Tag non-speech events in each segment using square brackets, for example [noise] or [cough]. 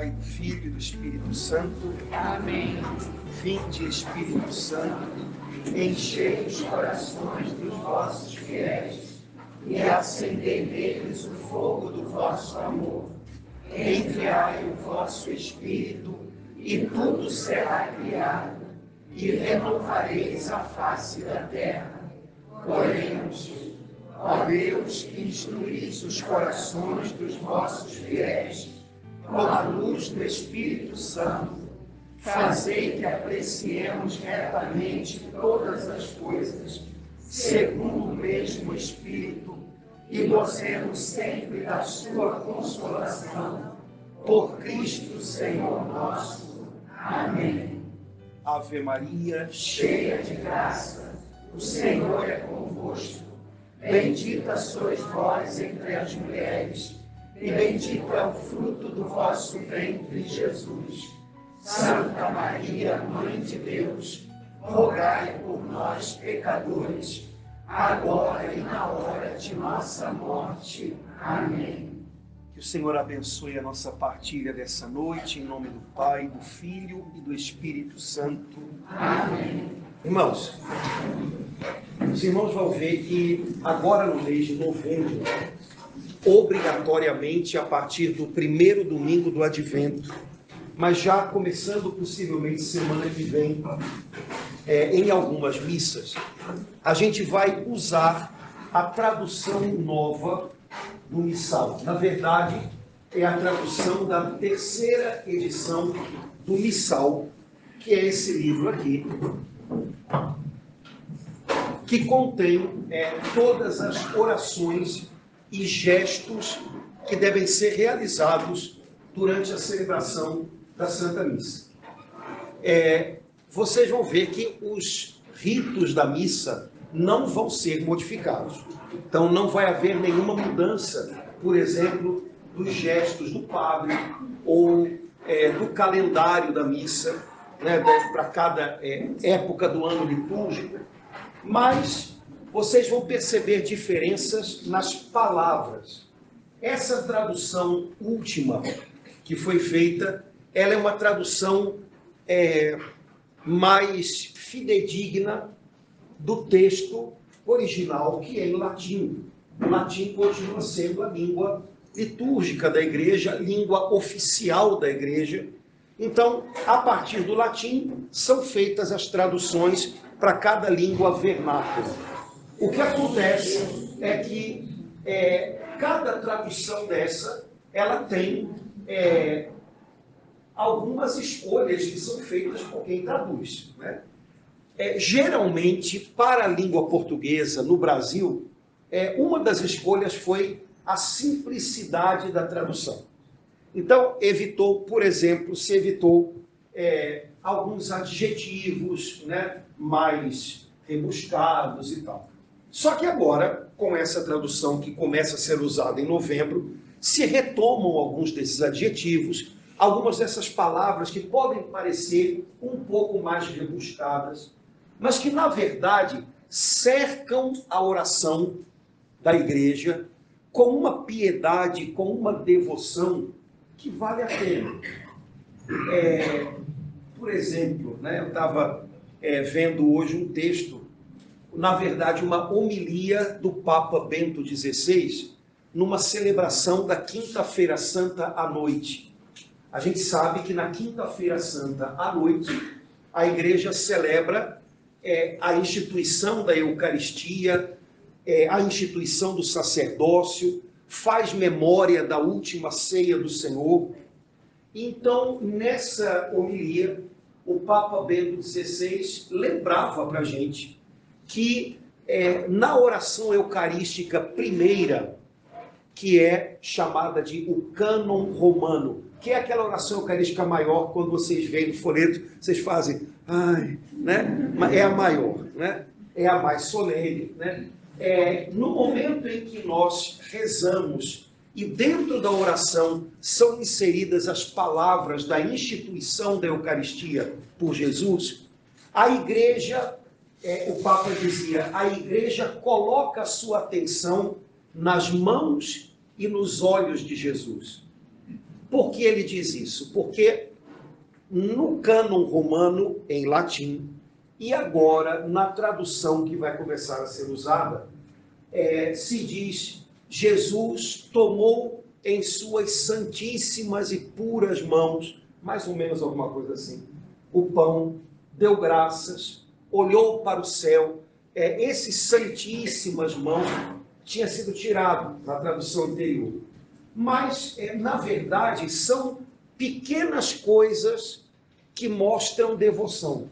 Pai, do Filho e do Espírito Santo. Amém. Vinde, Espírito Santo, enchei os corações dos vossos fiéis e acendei neles o fogo do vosso amor. Enviai o vosso Espírito e tudo será criado e renovareis a face da terra. Oremos. Ó Deus, que instruís os corações dos vossos fiéis com a luz do Espírito Santo, fazei que apreciemos retamente todas as coisas, segundo o mesmo Espírito, e gozemos sempre da sua consolação. Por Cristo Senhor nosso. Amém. Ave Maria, cheia de graça, o Senhor é convosco. Bendita sois vós entre as mulheres e bendito é o fruto do vosso ventre, Jesus. Santa Maria, Mãe de Deus, rogai por nós, pecadores, agora e na hora de nossa morte. Amém. Que o Senhor abençoe a nossa partilha dessa noite, em nome do Pai, do Filho e do Espírito Santo. Amém. Irmãos, os irmãos vão ver que agora no mês de novembro, obrigatoriamente a partir do primeiro domingo do advento, mas já começando possivelmente semana que vem, é, em algumas missas, a gente vai usar a tradução nova do missal. Na verdade, é a tradução da terceira edição do missal, que é esse livro aqui, que contém é, todas as orações e gestos que devem ser realizados durante a celebração da Santa Missa. É, vocês vão ver que os ritos da missa não vão ser modificados. Então não vai haver nenhuma mudança, por exemplo, dos gestos do padre ou é, do calendário da missa, né, para cada é, época do ano litúrgico. Mas vocês vão perceber diferenças nas palavras. Essa tradução última que foi feita, ela é uma tradução é, mais fidedigna do texto original, que é em latim. O latim continua sendo a língua litúrgica da igreja, língua oficial da igreja. Então, a partir do latim, são feitas as traduções para cada língua vernácula. O que acontece é que é, cada tradução dessa, ela tem é, algumas escolhas que são feitas por quem traduz. Né? É, geralmente, para a língua portuguesa no Brasil, é, uma das escolhas foi a simplicidade da tradução. Então, evitou, por exemplo, se evitou é, alguns adjetivos né, mais rebuscados e tal. Só que agora, com essa tradução que começa a ser usada em novembro, se retomam alguns desses adjetivos, algumas dessas palavras que podem parecer um pouco mais rebuscadas, mas que na verdade cercam a oração da igreja com uma piedade, com uma devoção que vale a pena. É, por exemplo, né, eu estava é, vendo hoje um texto na verdade, uma homilia do Papa Bento XVI numa celebração da Quinta-feira Santa à noite. A gente sabe que na Quinta-feira Santa à noite a igreja celebra é, a instituição da Eucaristia, é, a instituição do sacerdócio, faz memória da última ceia do Senhor. Então, nessa homilia, o Papa Bento XVI lembrava para a gente que é, na oração eucarística primeira, que é chamada de o cânon romano, que é aquela oração eucarística maior, quando vocês veem no folheto, vocês fazem, ai, né? É a maior, né? É a mais solene, né? É, no momento em que nós rezamos e dentro da oração são inseridas as palavras da instituição da Eucaristia por Jesus, a igreja é, o Papa dizia: a igreja coloca sua atenção nas mãos e nos olhos de Jesus. Por que ele diz isso? Porque no cânon romano, em latim, e agora na tradução que vai começar a ser usada, é, se diz: Jesus tomou em suas santíssimas e puras mãos, mais ou menos alguma coisa assim, o pão, deu graças, olhou para o céu. É, esses santíssimas mãos tinha sido tirado na tradução anterior. Mas, é, na verdade, são pequenas coisas que mostram devoção.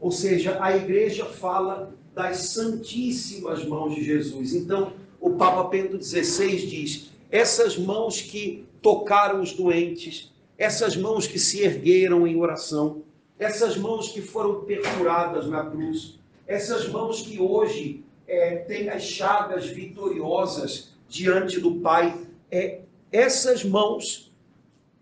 Ou seja, a igreja fala das santíssimas mãos de Jesus. Então, o Papa Bento XVI diz: essas mãos que tocaram os doentes, essas mãos que se ergueram em oração, essas mãos que foram perfuradas na cruz, essas mãos que hoje é, têm as chagas vitoriosas diante do Pai, é, essas mãos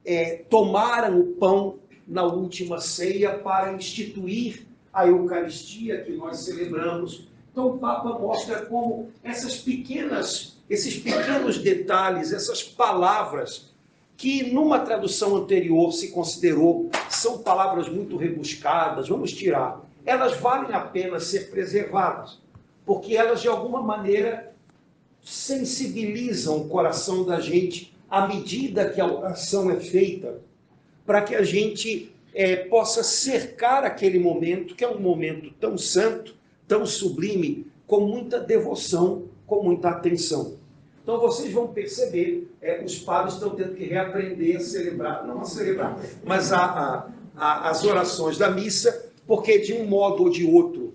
é, tomaram o pão na última ceia para instituir a Eucaristia que nós celebramos. Então o Papa mostra como essas pequenas, esses pequenos detalhes, essas palavras que numa tradução anterior se considerou são palavras muito rebuscadas, vamos tirar. Elas valem a pena ser preservadas, porque elas de alguma maneira sensibilizam o coração da gente à medida que a oração é feita, para que a gente é, possa cercar aquele momento, que é um momento tão santo, tão sublime, com muita devoção, com muita atenção. Então vocês vão perceber, é, os padres estão tendo que reaprender a celebrar, não a celebrar, mas a, a, a, as orações da missa, porque de um modo ou de outro,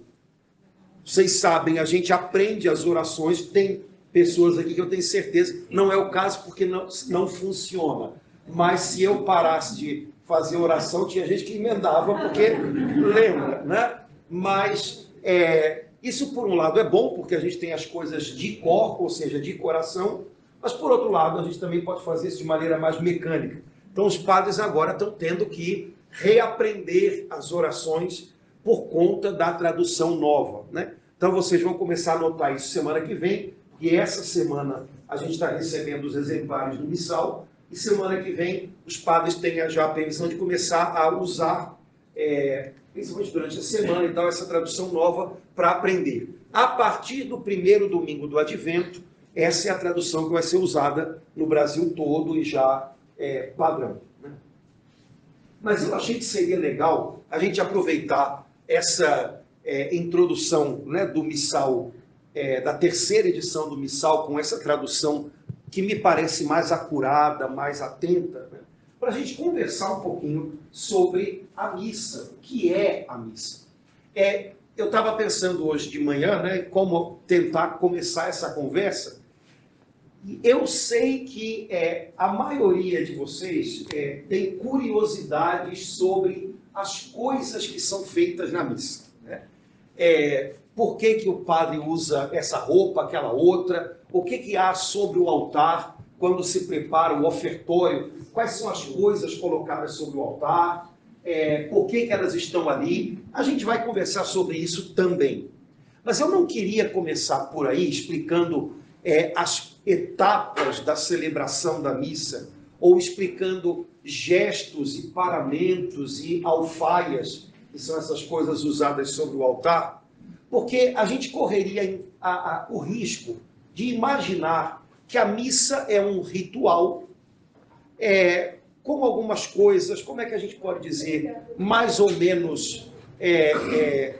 vocês sabem, a gente aprende as orações, tem pessoas aqui que eu tenho certeza, não é o caso porque não, não funciona. Mas se eu parasse de fazer oração, tinha gente que emendava porque lembra, né? Mas é, isso, por um lado, é bom, porque a gente tem as coisas de cor, ou seja, de coração, mas, por outro lado, a gente também pode fazer isso de maneira mais mecânica. Então, os padres agora estão tendo que reaprender as orações por conta da tradução nova, né? Então, vocês vão começar a notar isso semana que vem, porque essa semana a gente está recebendo os exemplares do missal, e semana que vem os padres têm já a permissão de começar a usar, é, principalmente durante a semana e tal, essa tradução nova para aprender. A partir do primeiro domingo do Advento, essa é a tradução que vai ser usada no Brasil todo e já é padrão. Né? Mas eu achei que seria legal a gente aproveitar essa é, introdução né, do Missal, é, da terceira edição do Missal, com essa tradução que me parece mais acurada, mais atenta, né? Para a gente conversar um pouquinho sobre a missa, o que é a missa. É, eu estava pensando hoje de manhã, né, como tentar começar essa conversa. Eu sei que é, a maioria de vocês é, tem curiosidades sobre as coisas que são feitas na missa. Né? É, por que, que o padre usa essa roupa, aquela outra? o que, que há sobre o altar quando se prepara o ofertório, quais são as coisas colocadas sobre o altar, é, por que, que elas estão ali. A gente vai conversar sobre isso também. Mas eu não queria começar por aí explicando é, as etapas da celebração da missa, ou explicando gestos e paramentos e alfaias, que são essas coisas usadas sobre o altar, porque a gente correria a, a, o risco de imaginar que a missa é um ritual, é, com algumas coisas, como é que a gente pode dizer, mais ou menos é, é,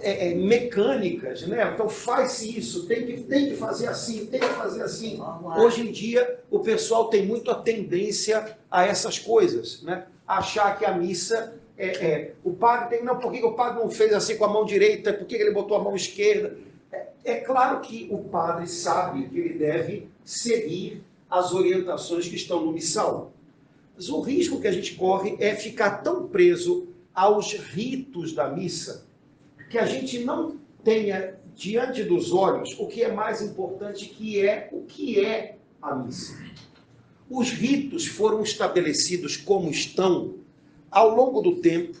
é, é mecânicas, né? Então faz isso, tem que, tem que fazer assim, tem que fazer assim. Hoje em dia o pessoal tem muito a tendência a essas coisas, né? Achar que a missa é, é, o padre tem, não, por que o padre não fez assim com a mão direita? Por que ele botou a mão esquerda? É claro que o padre sabe que ele deve seguir as orientações que estão no missal. Mas o risco que a gente corre é ficar tão preso aos ritos da missa que a gente não tenha diante dos olhos o que é mais importante, que é o que é a missa. Os ritos foram estabelecidos como estão ao longo do tempo.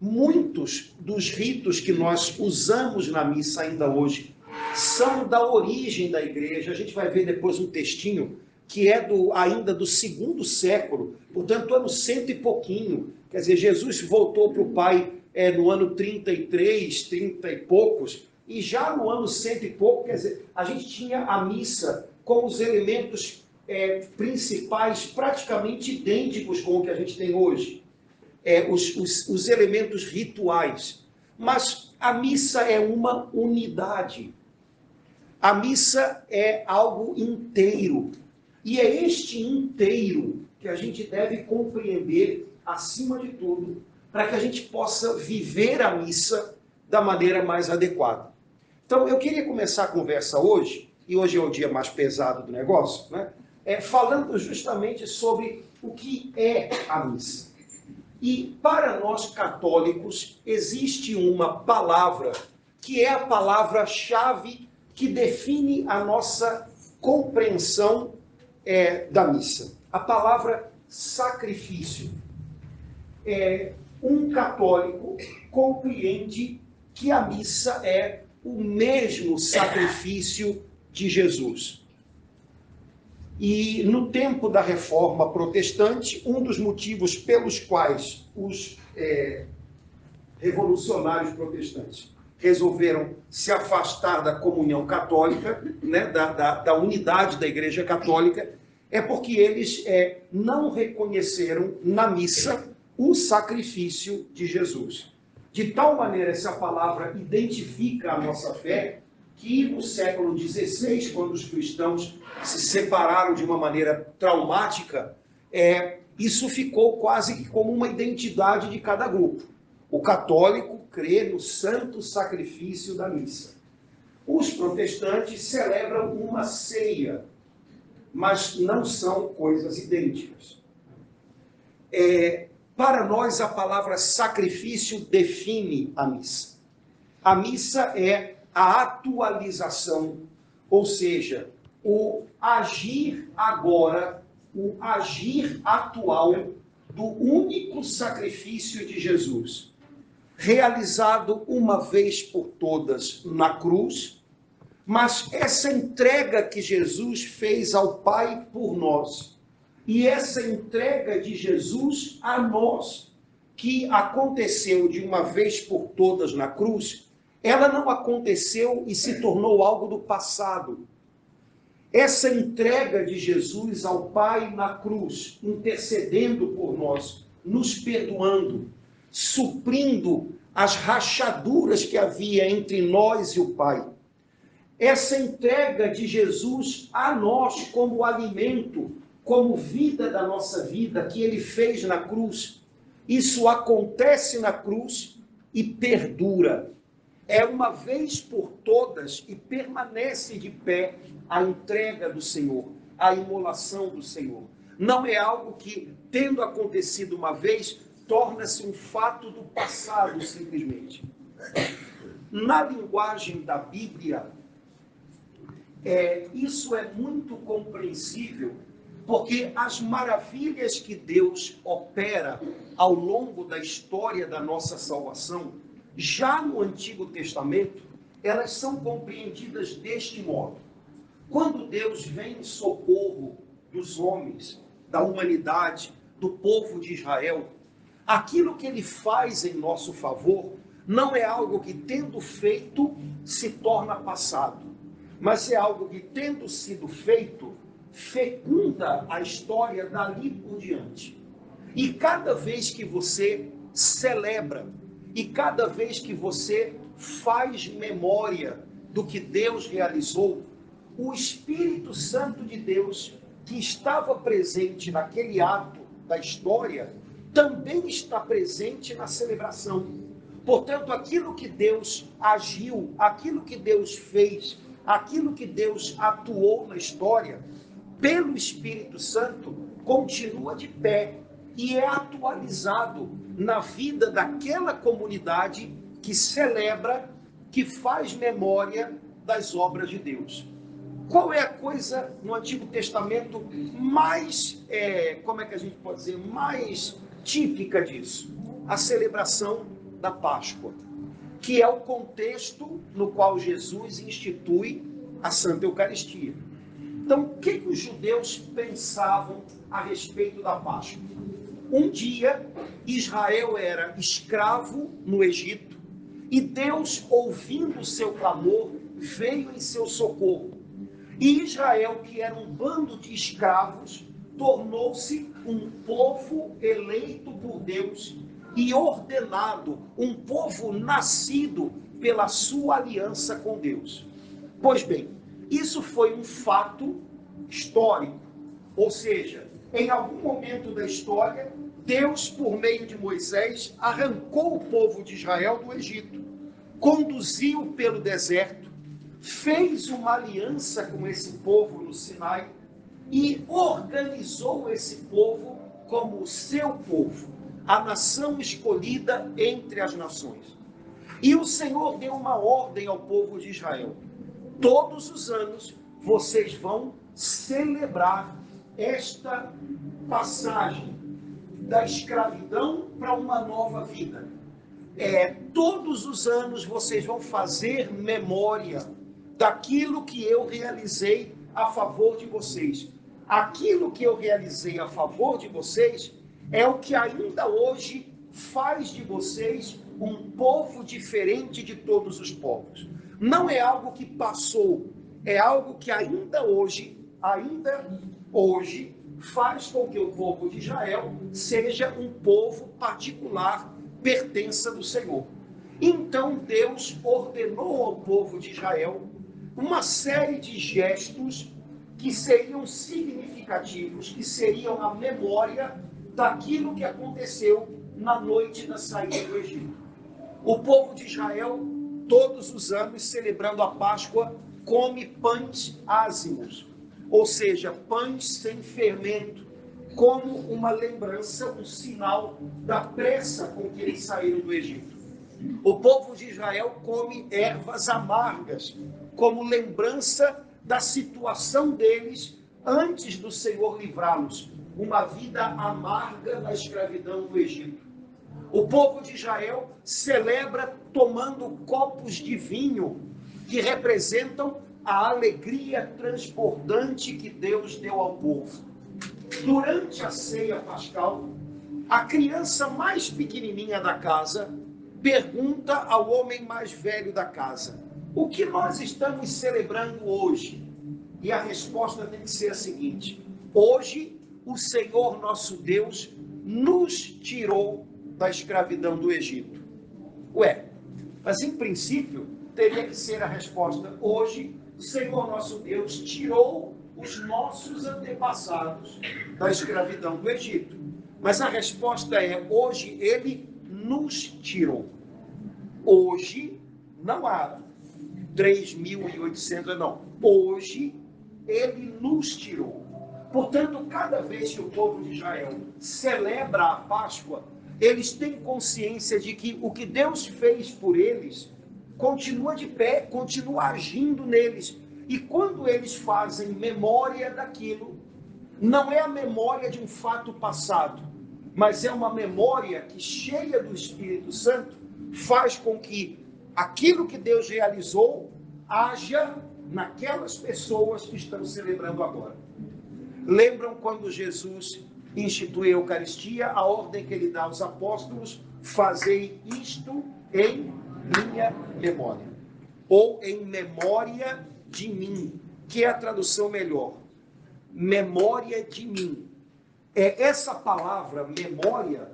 Muitos dos ritos que nós usamos na missa ainda hoje são da origem da igreja. A gente vai ver depois um textinho que é do, ainda do segundo século, portanto, ano cento e pouquinho. Quer dizer, Jesus voltou para o Pai é, no ano 33, 30 e poucos, e já no ano cento e pouco, quer dizer, a gente tinha a missa com os elementos é, principais praticamente idênticos com o que a gente tem hoje. É, os, os, os elementos rituais. Mas a missa é uma unidade. A missa é algo inteiro. E é este inteiro que a gente deve compreender, acima de tudo, para que a gente possa viver a missa da maneira mais adequada. Então, eu queria começar a conversa hoje, e hoje é o dia mais pesado do negócio, né? É, falando justamente sobre o que é a missa. E para nós católicos, existe uma palavra que é a palavra-chave que define a nossa compreensão é, da missa. A palavra sacrifício. É, um católico compreende que a missa é o mesmo sacrifício de Jesus. E no tempo da reforma protestante, um dos motivos pelos quais os é, revolucionários protestantes resolveram se afastar da comunhão católica, né, da, da, da unidade da Igreja Católica, é porque eles é, não reconheceram na missa o sacrifício de Jesus. De tal maneira, essa palavra identifica a nossa fé, que no século XVI, quando os cristãos se separaram de uma maneira traumática, é, isso ficou quase que como uma identidade de cada grupo. O católico crê no santo sacrifício da missa. Os protestantes celebram uma ceia, mas não são coisas idênticas. É, para nós, a palavra sacrifício define a missa. A missa é a atualização, ou seja, o agir agora, o agir atual do único sacrifício de Jesus, realizado uma vez por todas na cruz, mas essa entrega que Jesus fez ao Pai por nós, e essa entrega de Jesus a nós, que aconteceu de uma vez por todas na cruz, ela não aconteceu e se tornou algo do passado. Essa entrega de Jesus ao Pai na cruz, intercedendo por nós, nos perdoando, suprindo as rachaduras que havia entre nós e o Pai. Essa entrega de Jesus a nós como alimento, como vida da nossa vida, que ele fez na cruz, isso acontece na cruz e perdura é uma vez por todas e permanece de pé a entrega do Senhor, a imolação do Senhor. Não é algo que, tendo acontecido uma vez, torna-se um fato do passado simplesmente. Na linguagem da Bíblia, é, isso é muito compreensível, porque as maravilhas que Deus opera ao longo da história da nossa salvação já no Antigo Testamento, elas são compreendidas deste modo. Quando Deus vem em socorro dos homens, da humanidade, do povo de Israel, aquilo que ele faz em nosso favor não é algo que, tendo feito, se torna passado, mas é algo que, tendo sido feito, fecunda a história dali por diante. E cada vez que você celebra e cada vez que você faz memória do que Deus realizou, o Espírito Santo de Deus, que estava presente naquele ato da história, também está presente na celebração. Portanto, aquilo que Deus agiu, aquilo que Deus fez, aquilo que Deus atuou na história, pelo Espírito Santo, continua de pé e é atualizado na vida daquela comunidade que celebra, que faz memória das obras de Deus. Qual é a coisa no Antigo Testamento mais, é, como é que a gente pode dizer, mais típica disso? A celebração da Páscoa, que é o contexto no qual Jesus institui a Santa Eucaristia. Então, o que, que os judeus pensavam a respeito da Páscoa? Um dia, Israel era escravo no Egito e Deus, ouvindo o seu clamor, veio em seu socorro. E Israel, que era um bando de escravos, tornou-se um povo eleito por Deus e ordenado, um povo nascido pela sua aliança com Deus. Pois bem, isso foi um fato histórico, ou seja, em algum momento da história, Deus, por meio de Moisés, arrancou o povo de Israel do Egito, conduziu pelo deserto, fez uma aliança com esse povo no Sinai e organizou esse povo como o seu povo, a nação escolhida entre as nações. E o Senhor deu uma ordem ao povo de Israel: todos os anos vocês vão celebrar esta passagem da escravidão para uma nova vida. É, todos os anos vocês vão fazer memória daquilo que eu realizei a favor de vocês. Aquilo que eu realizei a favor de vocês é o que ainda hoje faz de vocês um povo diferente de todos os povos. Não é algo que passou, é algo que ainda hoje, ainda hoje, faz com que o povo de Israel seja um povo particular, pertença do Senhor. Então Deus ordenou ao povo de Israel uma série de gestos que seriam significativos, que seriam a memória daquilo que aconteceu na noite da saída do Egito. O povo de Israel, todos os anos, celebrando a Páscoa, come pães ázimos, ou seja, pães sem fermento, como uma lembrança, um sinal da pressa com que eles saíram do Egito. O povo de Israel come ervas amargas, como lembrança da situação deles antes do Senhor livrá-los, uma vida amarga na escravidão do Egito. O povo de Israel celebra tomando copos de vinho que representam a alegria transbordante que Deus deu ao povo. Durante a ceia pascal, a criança mais pequenininha da casa pergunta ao homem mais velho da casa: O que nós estamos celebrando hoje? E a resposta tem que ser a seguinte: Hoje o Senhor nosso Deus nos tirou da escravidão do Egito. Ué, mas em princípio teria que ser a resposta: Hoje o Senhor nosso Deus tirou os nossos antepassados da escravidão do Egito. Mas a resposta é: hoje ele nos tirou. Hoje, não há 3.800, não. Hoje ele nos tirou. Portanto, cada vez que o povo de Israel celebra a Páscoa, eles têm consciência de que o que Deus fez por eles continua de pé, continua agindo neles. E quando eles fazem memória daquilo, não é a memória de um fato passado, mas é uma memória que, cheia do Espírito Santo, faz com que aquilo que Deus realizou haja naquelas pessoas que estão celebrando agora. Lembram quando Jesus institui a Eucaristia, a ordem que ele dá aos apóstolos: fazei isto em minha memória, ou em memória de mim, que é a tradução melhor. Memória de mim. É essa palavra memória,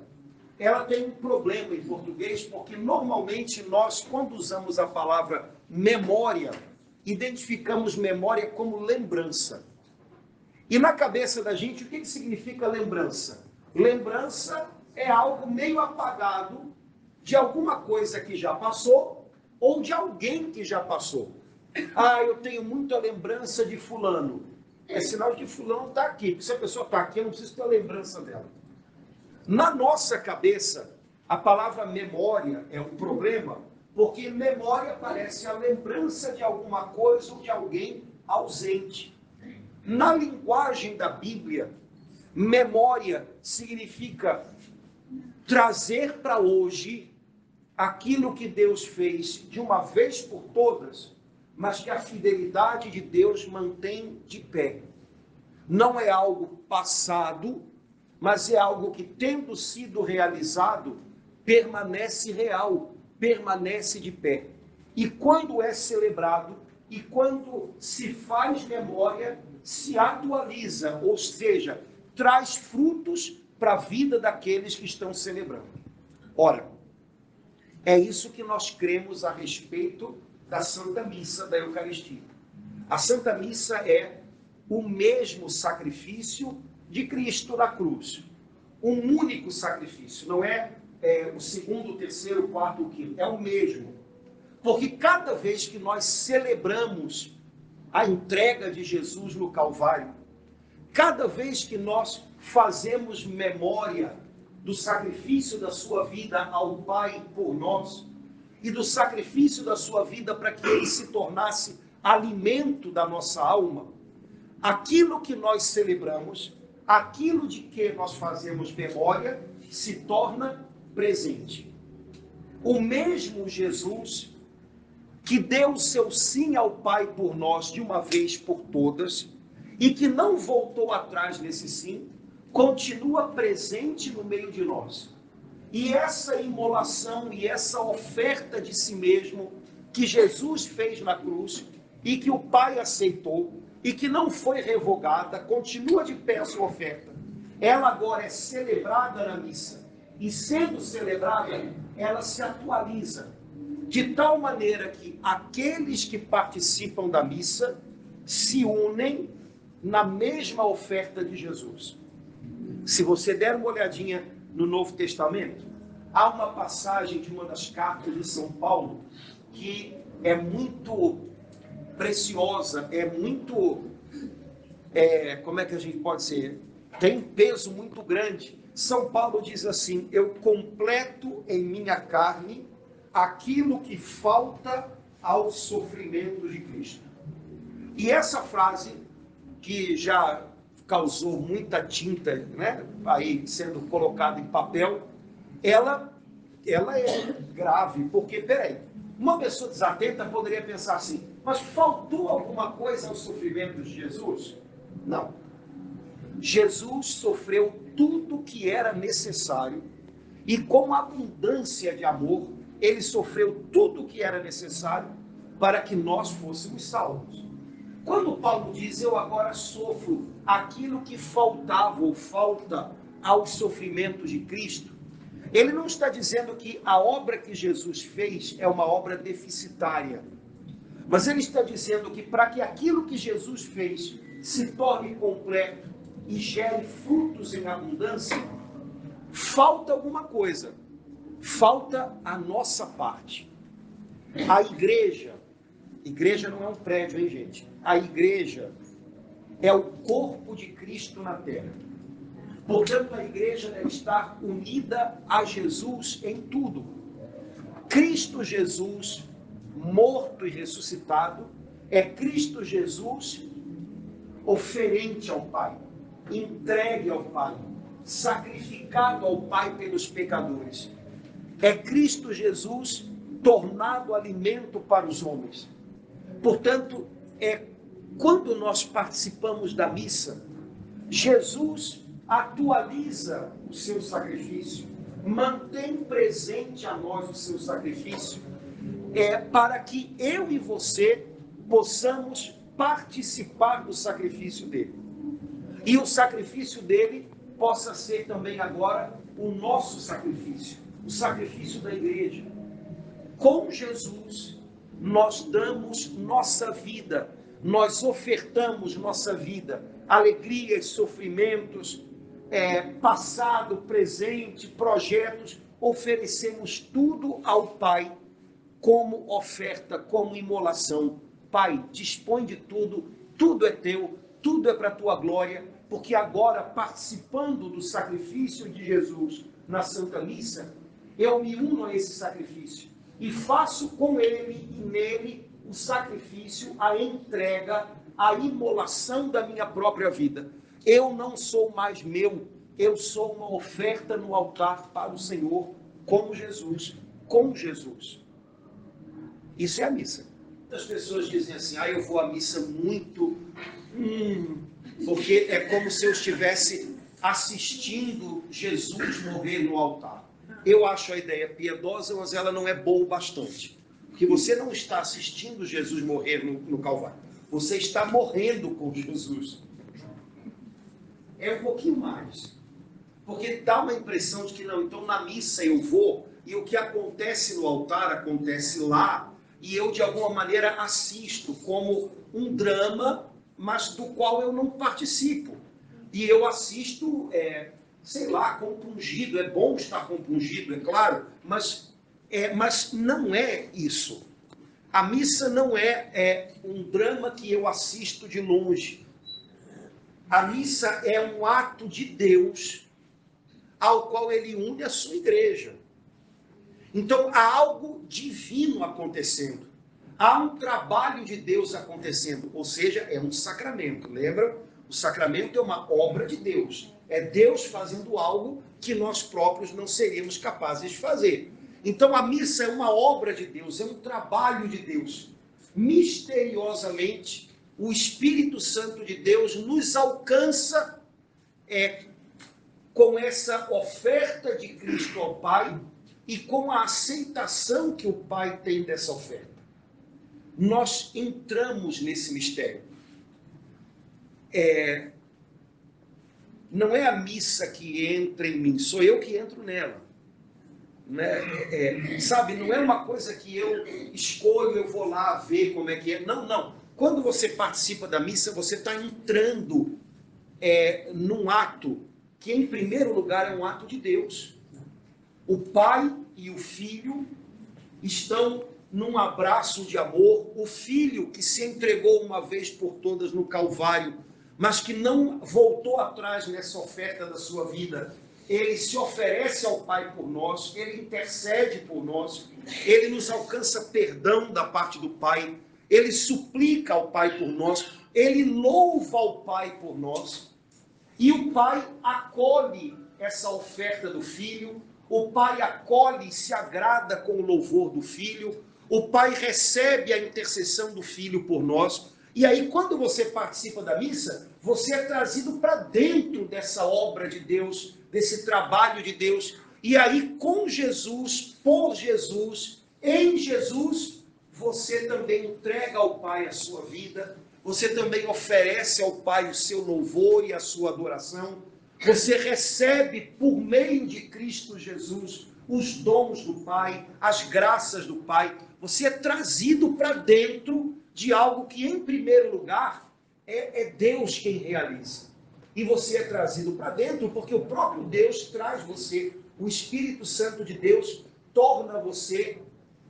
ela tem um problema em português, porque normalmente nós quando usamos a palavra memória, identificamos memória como lembrança. E na cabeça da gente, o que, que significa lembrança? Lembrança é algo meio apagado de alguma coisa que já passou ou de alguém que já passou. Ah, eu tenho muita lembrança de fulano. É sinal de que fulano está aqui. Porque se a pessoa está aqui, eu não preciso ter a lembrança dela. Na nossa cabeça, a palavra memória é um problema, porque memória parece a lembrança de alguma coisa ou de alguém ausente. Na linguagem da Bíblia, memória significa trazer para hoje aquilo que Deus fez de uma vez por todas, mas que a fidelidade de Deus mantém de pé. Não é algo passado, mas é algo que, tendo sido realizado, permanece real, permanece de pé. E quando é celebrado, e quando se faz memória, se atualiza, ou seja, traz frutos para a vida daqueles que estão celebrando. Ora, é isso que nós cremos a respeito da Santa Missa da Eucaristia. A Santa Missa é o mesmo sacrifício de Cristo na cruz. Um único sacrifício, não é, é o segundo, o terceiro, o quarto, o quinto, é o mesmo. Porque cada vez que nós celebramos a entrega de Jesus no Calvário, cada vez que nós fazemos memória do sacrifício da sua vida ao Pai por nós e do sacrifício da sua vida para que ele se tornasse alimento da nossa alma, aquilo que nós celebramos, aquilo de que nós fazemos memória, se torna presente. O mesmo Jesus que deu o seu sim ao Pai por nós de uma vez por todas e que não voltou atrás nesse sim, continua presente no meio de nós. E essa imolação e essa oferta de si mesmo que Jesus fez na cruz e que o Pai aceitou e que não foi revogada, continua de pé a sua oferta. Ela agora é celebrada na missa. E sendo celebrada, ela se atualiza de tal maneira que aqueles que participam da missa se unem na mesma oferta de Jesus. Se você der uma olhadinha no Novo Testamento, há uma passagem de uma das cartas de São Paulo que é muito preciosa, é muito. É, como é que a gente pode ser? Tem peso muito grande. São Paulo diz assim: Eu completo em minha carne aquilo que falta aos sofrimentos de Cristo. E essa frase, que já causou muita tinta, né, aí sendo colocada em papel, ela, ela é grave, porque, peraí, uma pessoa desatenta poderia pensar assim, mas faltou alguma coisa ao sofrimento de Jesus? Não. Jesus sofreu tudo que era necessário e com abundância de amor, ele sofreu tudo que era necessário para que nós fôssemos salvos. Quando Paulo diz eu agora sofro aquilo que faltava ou falta aos sofrimentos de Cristo, ele não está dizendo que a obra que Jesus fez é uma obra deficitária. Mas ele está dizendo que para que aquilo que Jesus fez se torne completo e gere frutos em abundância, falta alguma coisa. Falta a nossa parte. A igreja, igreja não é um prédio, hein, gente? A igreja é o corpo de Cristo na terra. Portanto, a igreja deve estar unida a Jesus em tudo. Cristo Jesus, morto e ressuscitado, é Cristo Jesus oferente ao Pai, entregue ao Pai, sacrificado ao Pai pelos pecadores. É Cristo Jesus tornado alimento para os homens. Portanto, é quando nós participamos da missa, Jesus atualiza o seu sacrifício, mantém presente a nós o seu sacrifício, é para que eu e você possamos participar do sacrifício dele. E o sacrifício dele possa ser também agora o nosso sacrifício, o sacrifício da igreja. Com Jesus, nós damos nossa vida nós ofertamos nossa vida, alegrias, sofrimentos, é, passado, presente, projetos, oferecemos tudo ao Pai como oferta, como imolação. Pai, dispõe de tudo, tudo é teu, tudo é para a tua glória, porque agora, participando do sacrifício de Jesus na Santa Missa, eu me uno a esse sacrifício e faço com ele e nele o sacrifício, a entrega, a imolação da minha própria vida. Eu não sou mais meu, eu sou uma oferta no altar para o Senhor, como Jesus, com Jesus. Isso é a missa. Muitas pessoas dizem assim: ah, eu vou à missa muito. Hum, porque é como se eu estivesse assistindo Jesus morrer no altar. Eu acho a ideia piedosa, mas ela não é boa o bastante. Porque você não está assistindo Jesus morrer no, no Calvário. Você está morrendo com Jesus. É um pouquinho mais. Porque dá uma impressão de que não, então na missa eu vou e o que acontece no altar acontece lá e eu de alguma maneira assisto como um drama, mas do qual eu não participo. E eu assisto, é, sei lá, compungido. É bom estar compungido, é claro, mas, é, mas não é isso. A missa não é, é um drama que eu assisto de longe. A missa é um ato de Deus ao qual ele une a sua igreja. Então há algo divino acontecendo. Há um trabalho de Deus acontecendo, ou seja, é um sacramento. Lembra? O sacramento é uma obra de Deus. É Deus fazendo algo que nós próprios não seríamos capazes de fazer. Então a missa é uma obra de Deus, é um trabalho de Deus. Misteriosamente, o Espírito Santo de Deus nos alcança é, com essa oferta de Cristo ao Pai e com a aceitação que o Pai tem dessa oferta. Nós entramos nesse mistério. É, não é a missa que entra em mim, sou eu que entro nela. Né? É, é, sabe, não é uma coisa que eu escolho, eu vou lá ver como é que é. Não, não. Quando você participa da missa, você está entrando é, num ato que, em primeiro lugar, é um ato de Deus. O pai e o filho estão num abraço de amor. O filho que se entregou uma vez por todas no Calvário, mas que não voltou atrás nessa oferta da sua vida. Ele se oferece ao Pai por nós, ele intercede por nós, ele nos alcança perdão da parte do Pai, ele suplica ao Pai por nós, ele louva ao Pai por nós, e o Pai acolhe essa oferta do filho, o pai acolhe e se agrada com o louvor do filho, o pai recebe a intercessão do filho por nós. E aí, quando você participa da missa, você é trazido para dentro dessa obra de Deus, desse trabalho de Deus. E aí, com Jesus, por Jesus, em Jesus, você também entrega ao Pai a sua vida, você também oferece ao Pai o seu louvor e a sua adoração. Você recebe por meio de Cristo Jesus os dons do Pai, as graças do Pai. Você é trazido para dentro de algo que, em primeiro lugar, é, é Deus quem realiza. E você é trazido para dentro porque o próprio Deus traz você. O Espírito Santo de Deus torna você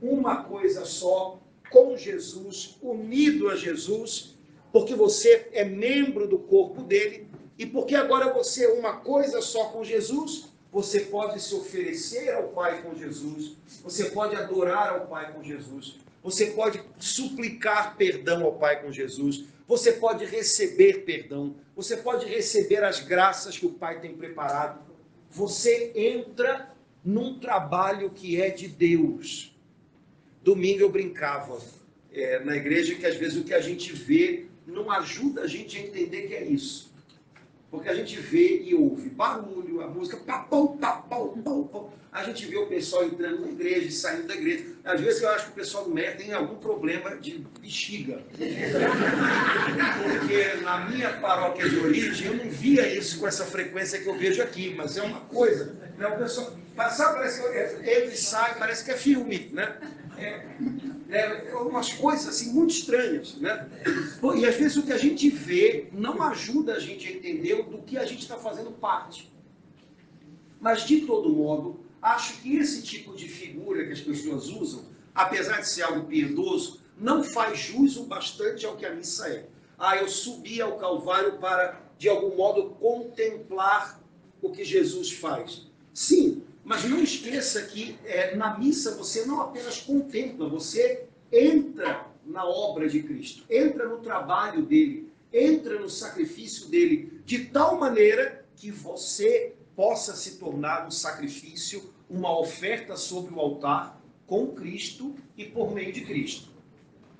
uma coisa só com Jesus, unido a Jesus, porque você é membro do corpo dele e porque agora você é uma coisa só com Jesus, você pode se oferecer ao Pai com Jesus, você pode adorar ao Pai com Jesus, você pode suplicar perdão ao Pai com Jesus, você pode receber perdão, você pode receber as graças que o Pai tem preparado. Você entra num trabalho que é de Deus. Domingo eu brincava é, na igreja que às vezes o que a gente vê não ajuda a gente a entender que é isso. Porque a gente vê e ouve barulho, a música, papau, papau, papau. A gente vê o pessoal entrando na igreja e saindo da igreja. Às vezes eu acho que o pessoal do MER tem algum problema de bexiga. Porque na minha paróquia de origem eu não via isso com essa frequência que eu vejo aqui, mas é uma coisa. Né? O pessoal, sabe, parece que entra e sai, parece que é filme, né? É, é, umas coisas assim muito estranhas, né? E às vezes o que a gente vê não ajuda a gente a entender do que a gente está fazendo parte. Mas de todo modo, acho que esse tipo de figura que as pessoas usam, apesar de ser algo piedoso, não faz jus o bastante ao que a missa é. Ah, eu subi ao Calvário para, de algum modo, contemplar o que Jesus faz. Sim, mas não esqueça que é, na missa você não apenas contempla, você entra na obra de Cristo, entra no trabalho dele, entra no sacrifício dele, de tal maneira que você possa se tornar um sacrifício, uma oferta sobre o altar com Cristo e por meio de Cristo.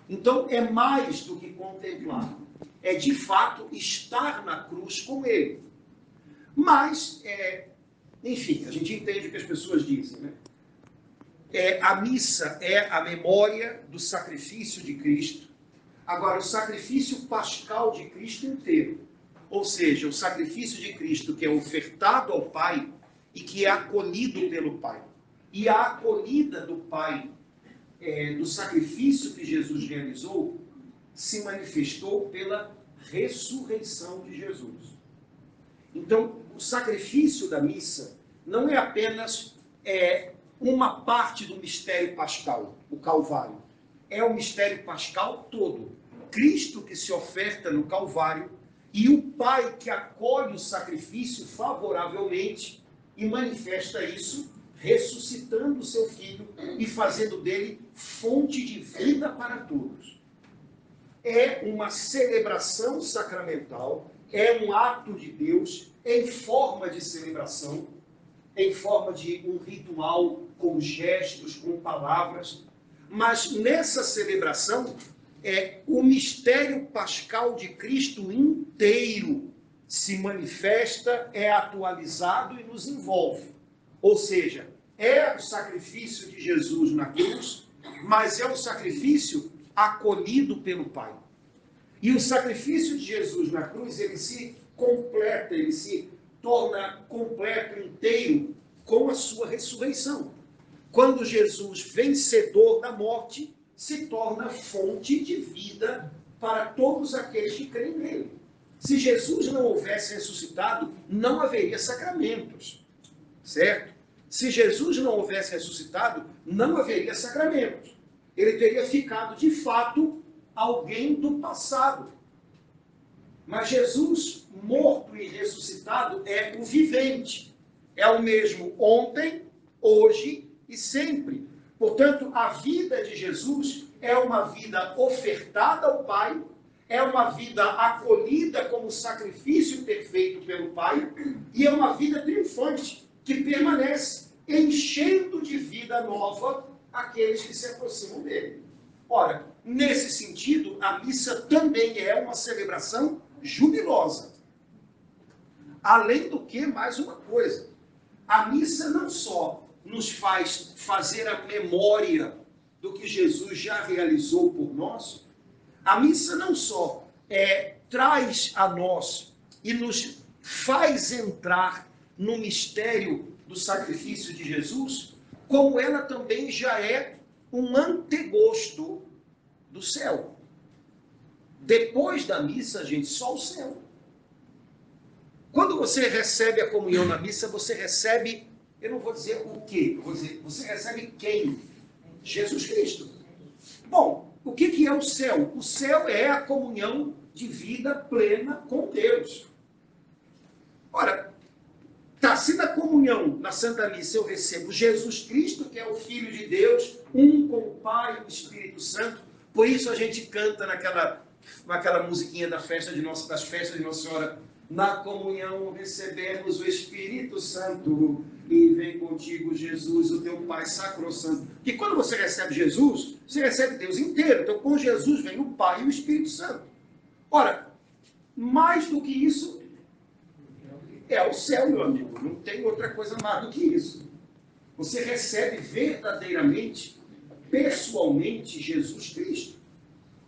Então é mais do que contemplar, é de fato estar na cruz com Ele. Mas, é, enfim, a gente entende o que as pessoas dizem, né? É, a missa é a memória do sacrifício de Cristo. Agora, o sacrifício pascal de Cristo inteiro, ou seja, o sacrifício de Cristo que é ofertado ao Pai e que é acolhido pelo Pai. E a acolhida do Pai é, do sacrifício que Jesus realizou se manifestou pela ressurreição de Jesus. Então, o sacrifício da missa não é apenas é, uma parte do mistério pascal, o Calvário. É o mistério pascal todo. Cristo que se oferta no Calvário e o Pai que acolhe o sacrifício favoravelmente e manifesta isso ressuscitando o seu filho e fazendo dele fonte de vida para todos. É uma celebração sacramental, é um ato de Deus em forma de celebração, em forma de um ritual com gestos, com palavras, mas nessa celebração é o mistério pascal de Cristo inteiro se manifesta, é atualizado e nos envolve. Ou seja, é o sacrifício de Jesus na cruz, mas é o sacrifício acolhido pelo Pai. E o sacrifício de Jesus na cruz, ele se completa, ele se torna completo, inteiro, com a sua ressurreição. Quando Jesus, vencedor da morte, se torna fonte de vida para todos aqueles que creem nele. Se Jesus não houvesse ressuscitado, não haveria sacramentos, certo? Se Jesus não houvesse ressuscitado, não haveria sacramentos. Ele teria ficado, de fato, alguém do passado. Mas Jesus, morto e ressuscitado, é o vivente. É o mesmo ontem, hoje e sempre. Portanto, a vida de Jesus é uma vida ofertada ao Pai, é uma vida acolhida como sacrifício perfeito pelo Pai, e é uma vida triunfante que permanece, enchendo de vida nova aqueles que se aproximam dele. Ora, nesse sentido, a missa também é uma celebração jubilosa. Além do que, mais uma coisa, a missa não só nos faz fazer a memória do que Jesus já realizou por nós, a missa não só é, traz a nós e nos faz entrar no mistério do sacrifício de Jesus, como ela também já é um antegosto do céu. Depois da missa, gente, só o céu. Quando você recebe a comunhão na missa, você recebe, eu não vou dizer o quê, vou dizer, você recebe quem? Jesus Cristo. Bom, o que, que é o céu? O céu é a comunhão de vida plena com Deus. Ora, Tá, se na comunhão, na Santa Missa, eu recebo Jesus Cristo, que é o Filho de Deus, um com o Pai e o Espírito Santo, por isso a gente canta naquela, naquela musiquinha da festa de nossa, das festas de Nossa Senhora, na comunhão recebemos o Espírito Santo e vem contigo Jesus, o teu Pai sacrosanto. Porque quando você recebe Jesus, você recebe Deus inteiro. Então com Jesus vem o Pai e o Espírito Santo. Ora, mais do que isso, é o céu, meu amigo. Não tem outra coisa mais do que isso. Você recebe verdadeiramente, pessoalmente, Jesus Cristo.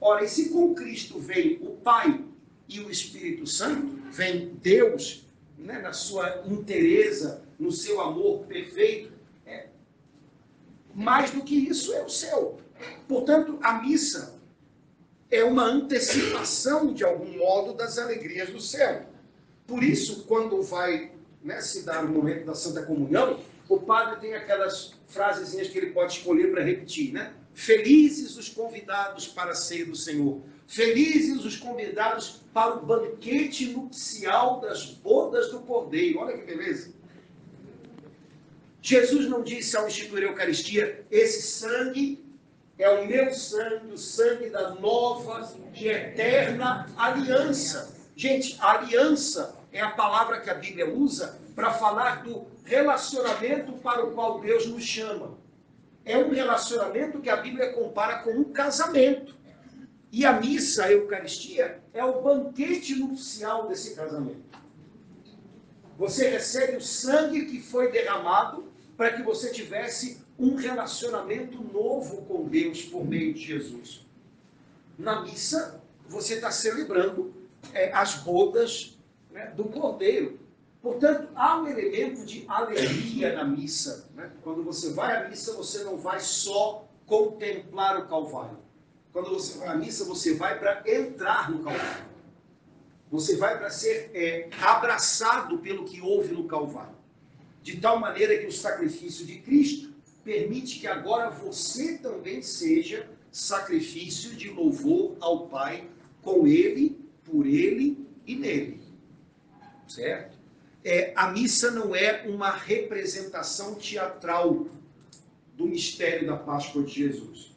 Ora, e se com Cristo vem o Pai e o Espírito Santo, vem Deus, né, na sua inteireza, no seu amor perfeito, é, mais do que isso é o céu. Portanto, a missa é uma antecipação, de algum modo, das alegrias do céu. Por isso, quando vai né, se dar o momento da Santa Comunhão, o padre tem aquelas frasezinhas que ele pode escolher para repetir, né? Felizes os convidados para a ceia do Senhor. Felizes os convidados para o banquete nupcial das bodas do Cordeiro. Olha que beleza. Jesus não disse ao instituir a Eucaristia: esse sangue é o meu sangue, o sangue da nova e eterna aliança. Gente, a aliança é a palavra que a Bíblia usa para falar do relacionamento para o qual Deus nos chama. É um relacionamento que a Bíblia compara com um casamento. E a missa, a Eucaristia, é o banquete nupcial desse casamento. Você recebe o sangue que foi derramado para que você tivesse um relacionamento novo com Deus por meio de Jesus. Na missa, você está celebrando é, as bodas né, do Cordeiro. Portanto, há um elemento de alegria na missa. Né? Quando você vai à missa, você não vai só contemplar o Calvário. Quando você vai à missa, você vai para entrar no Calvário. Você vai para ser é, abraçado pelo que houve no Calvário. De tal maneira que o sacrifício de Cristo permite que agora você também seja sacrifício de louvor ao Pai com Ele, por Ele e nele. Certo? É, a missa não é uma representação teatral do mistério da Páscoa de Jesus.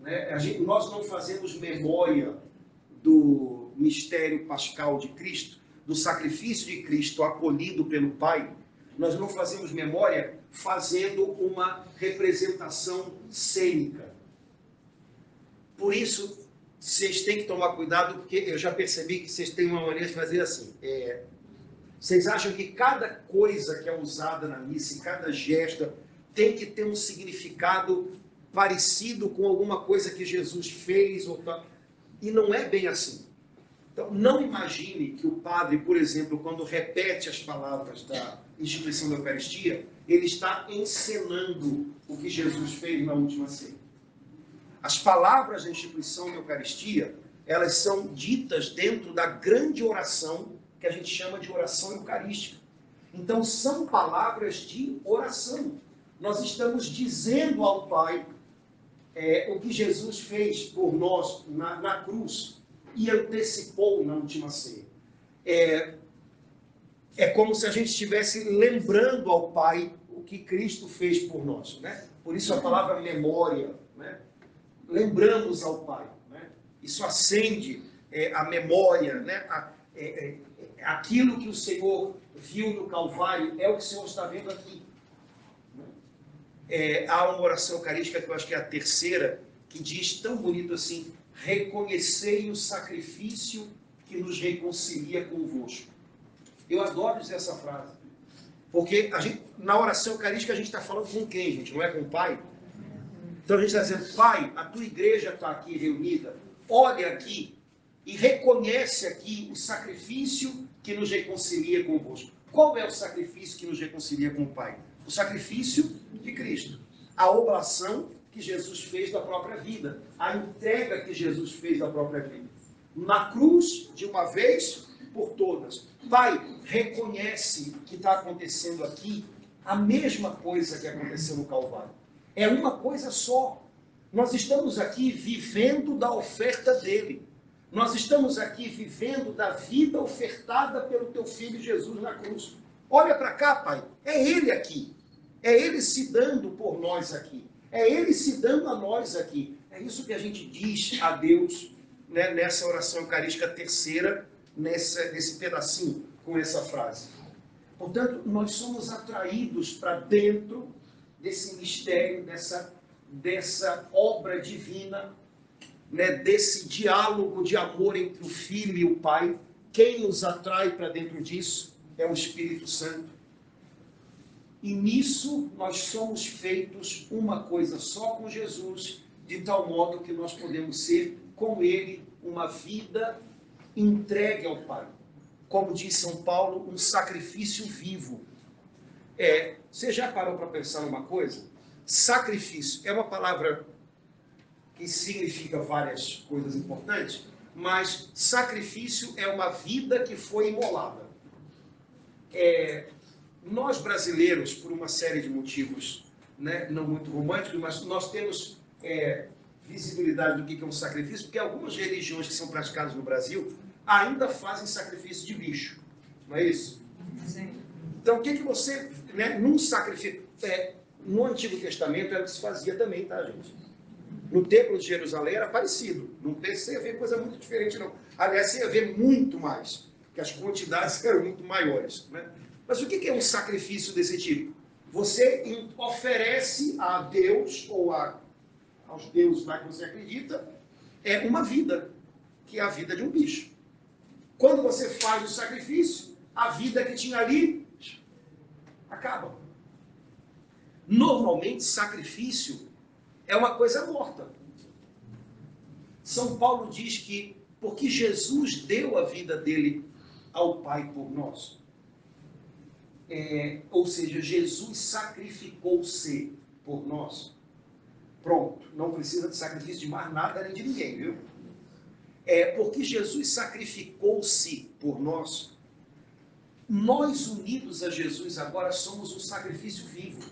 Né? Gente, nós não fazemos memória do mistério pascal de Cristo, do sacrifício de Cristo acolhido pelo Pai. Nós não fazemos memória fazendo uma representação cênica. Por isso, vocês têm que tomar cuidado, porque eu já percebi que vocês têm uma maneira de fazer assim. É, vocês acham que cada coisa que é usada na missa, cada gesto, tem que ter um significado parecido com alguma coisa que Jesus fez ou. E não é bem assim. Então, não imagine que o padre, por exemplo, quando repete as palavras da instituição da Eucaristia, ele está encenando o que Jesus fez na última ceia. As palavras da instituição da Eucaristia, elas são ditas dentro da grande oração que a gente chama de oração eucarística. Então, são palavras de oração nós estamos dizendo ao Pai é, o que Jesus fez por nós na, na, cruz e antecipou na última ceia. É, é como se a gente estivesse lembrando ao Pai o que Cristo fez por nós. Né? Por isso a palavra memória. Né? Lembramos ao Pai. Né? Isso acende é, a memória, né? A, é, é, aquilo que o Senhor viu no Calvário é o que o Senhor está vendo aqui. É, há uma oração eucarística que eu acho que é a terceira, que diz tão bonito assim: reconhecei o sacrifício que nos reconcilia convosco. Eu adoro dizer essa frase. Porque gente, na oração eucarística a gente está falando com quem, gente? Não é com o Pai? Então a gente está dizendo, Pai, a tua igreja está aqui reunida, olha aqui e reconhece aqui o sacrifício que nos reconcilia convosco. Qual é o sacrifício que nos reconcilia com o Pai? o sacrifício de Cristo, a oblação que Jesus fez da própria vida, a entrega que Jesus fez da própria vida. Na cruz, de uma vez por todas. Pai, reconhece que está acontecendo aqui a mesma coisa que aconteceu no Calvário. É uma coisa só. Nós estamos aqui vivendo da oferta dele. Nós estamos aqui vivendo da vida ofertada pelo teu filho Jesus na cruz. Olha para cá, Pai. É ele aqui. É Ele se dando por nós aqui. É Ele se dando a nós aqui. É isso que a gente diz a Deus né, nessa oração eucarística terceira, nessa, nesse pedacinho, com essa frase. Portanto, nós somos atraídos para dentro desse mistério, dessa, dessa obra divina, né, desse diálogo de amor entre o Filho e o Pai. Quem nos atrai para dentro disso é o Espírito Santo. E nisso nós somos feitos uma coisa só com Jesus, de tal modo que nós podemos ser com Ele uma vida entregue ao Pai. Como diz São Paulo, um sacrifício vivo. É, você já parou para pensar numa coisa? Sacrifício é uma palavra que significa várias coisas importantes, mas sacrifício é uma vida que foi imolada. É, nós brasileiros, por uma série de motivos né, não muito românticos, mas nós temos é, visibilidade do que é um sacrifício, porque algumas religiões que são praticadas no Brasil ainda fazem sacrifício de bicho, não é isso? Sim. Então, o que, que você, né, num sacrifício, é, no Antigo Testamento era o que se fazia também, tá, gente? No Templo de Jerusalém era parecido, não pense ia ver coisa muito diferente, não. Aliás, ia ver muito mais, porque as quantidades [laughs] eram muito maiores, né? Mas o que é um sacrifício desse tipo? Você oferece a Deus ou a, aos deuses lá que você acredita é uma vida, que é a vida de um bicho. Quando você faz o sacrifício, a vida que tinha ali acaba. Normalmente, sacrifício é uma coisa morta. São Paulo diz que porque Jesus deu a vida dele ao Pai por nós. É, ou seja, Jesus sacrificou-se por nós. Pronto, não precisa de sacrifício de mais nada nem de ninguém, viu? É porque Jesus sacrificou-se por nós. Nós unidos a Jesus agora somos um sacrifício vivo.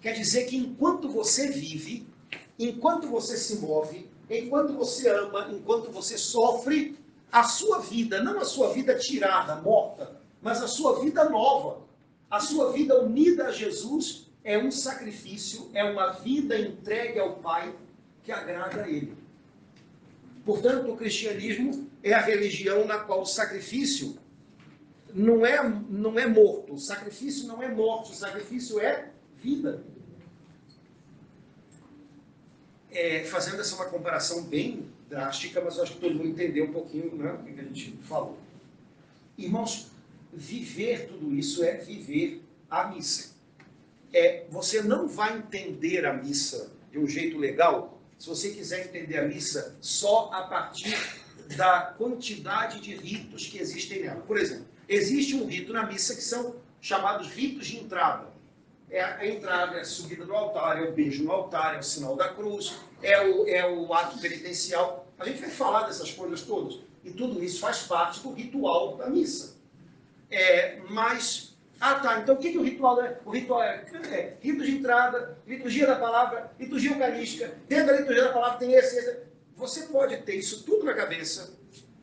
Quer dizer que enquanto você vive, enquanto você se move, enquanto você ama, enquanto você sofre, a sua vida, não a sua vida tirada, morta, mas a sua vida nova, a sua vida unida a Jesus, é um sacrifício, é uma vida entregue ao Pai que agrada a Ele. Portanto, o cristianismo é a religião na qual o sacrifício não é, não é morto, o sacrifício não é morte, o sacrifício é vida. É, fazendo essa uma comparação bem drástica, mas acho que todo mundo entendeu um pouquinho né, o que a gente falou. Irmãos, viver tudo isso é viver a missa. É, você não vai entender a missa de um jeito legal se você quiser entender a missa só a partir da quantidade de ritos que existem nela. Por exemplo, existe um rito na missa que são chamados ritos de entrada. É a entrada, é a subida do altar, é o beijo no altar, é o sinal da cruz, é o, é o ato penitencial. A gente vai falar dessas coisas todas. E tudo isso faz parte do ritual da missa. É, mas ah, tá. Então o que, que o ritual é? O ritual é, é rito de entrada, liturgia da palavra, liturgia eucarística. Dentro da liturgia da palavra tem esse, esse. Você pode ter isso tudo na cabeça,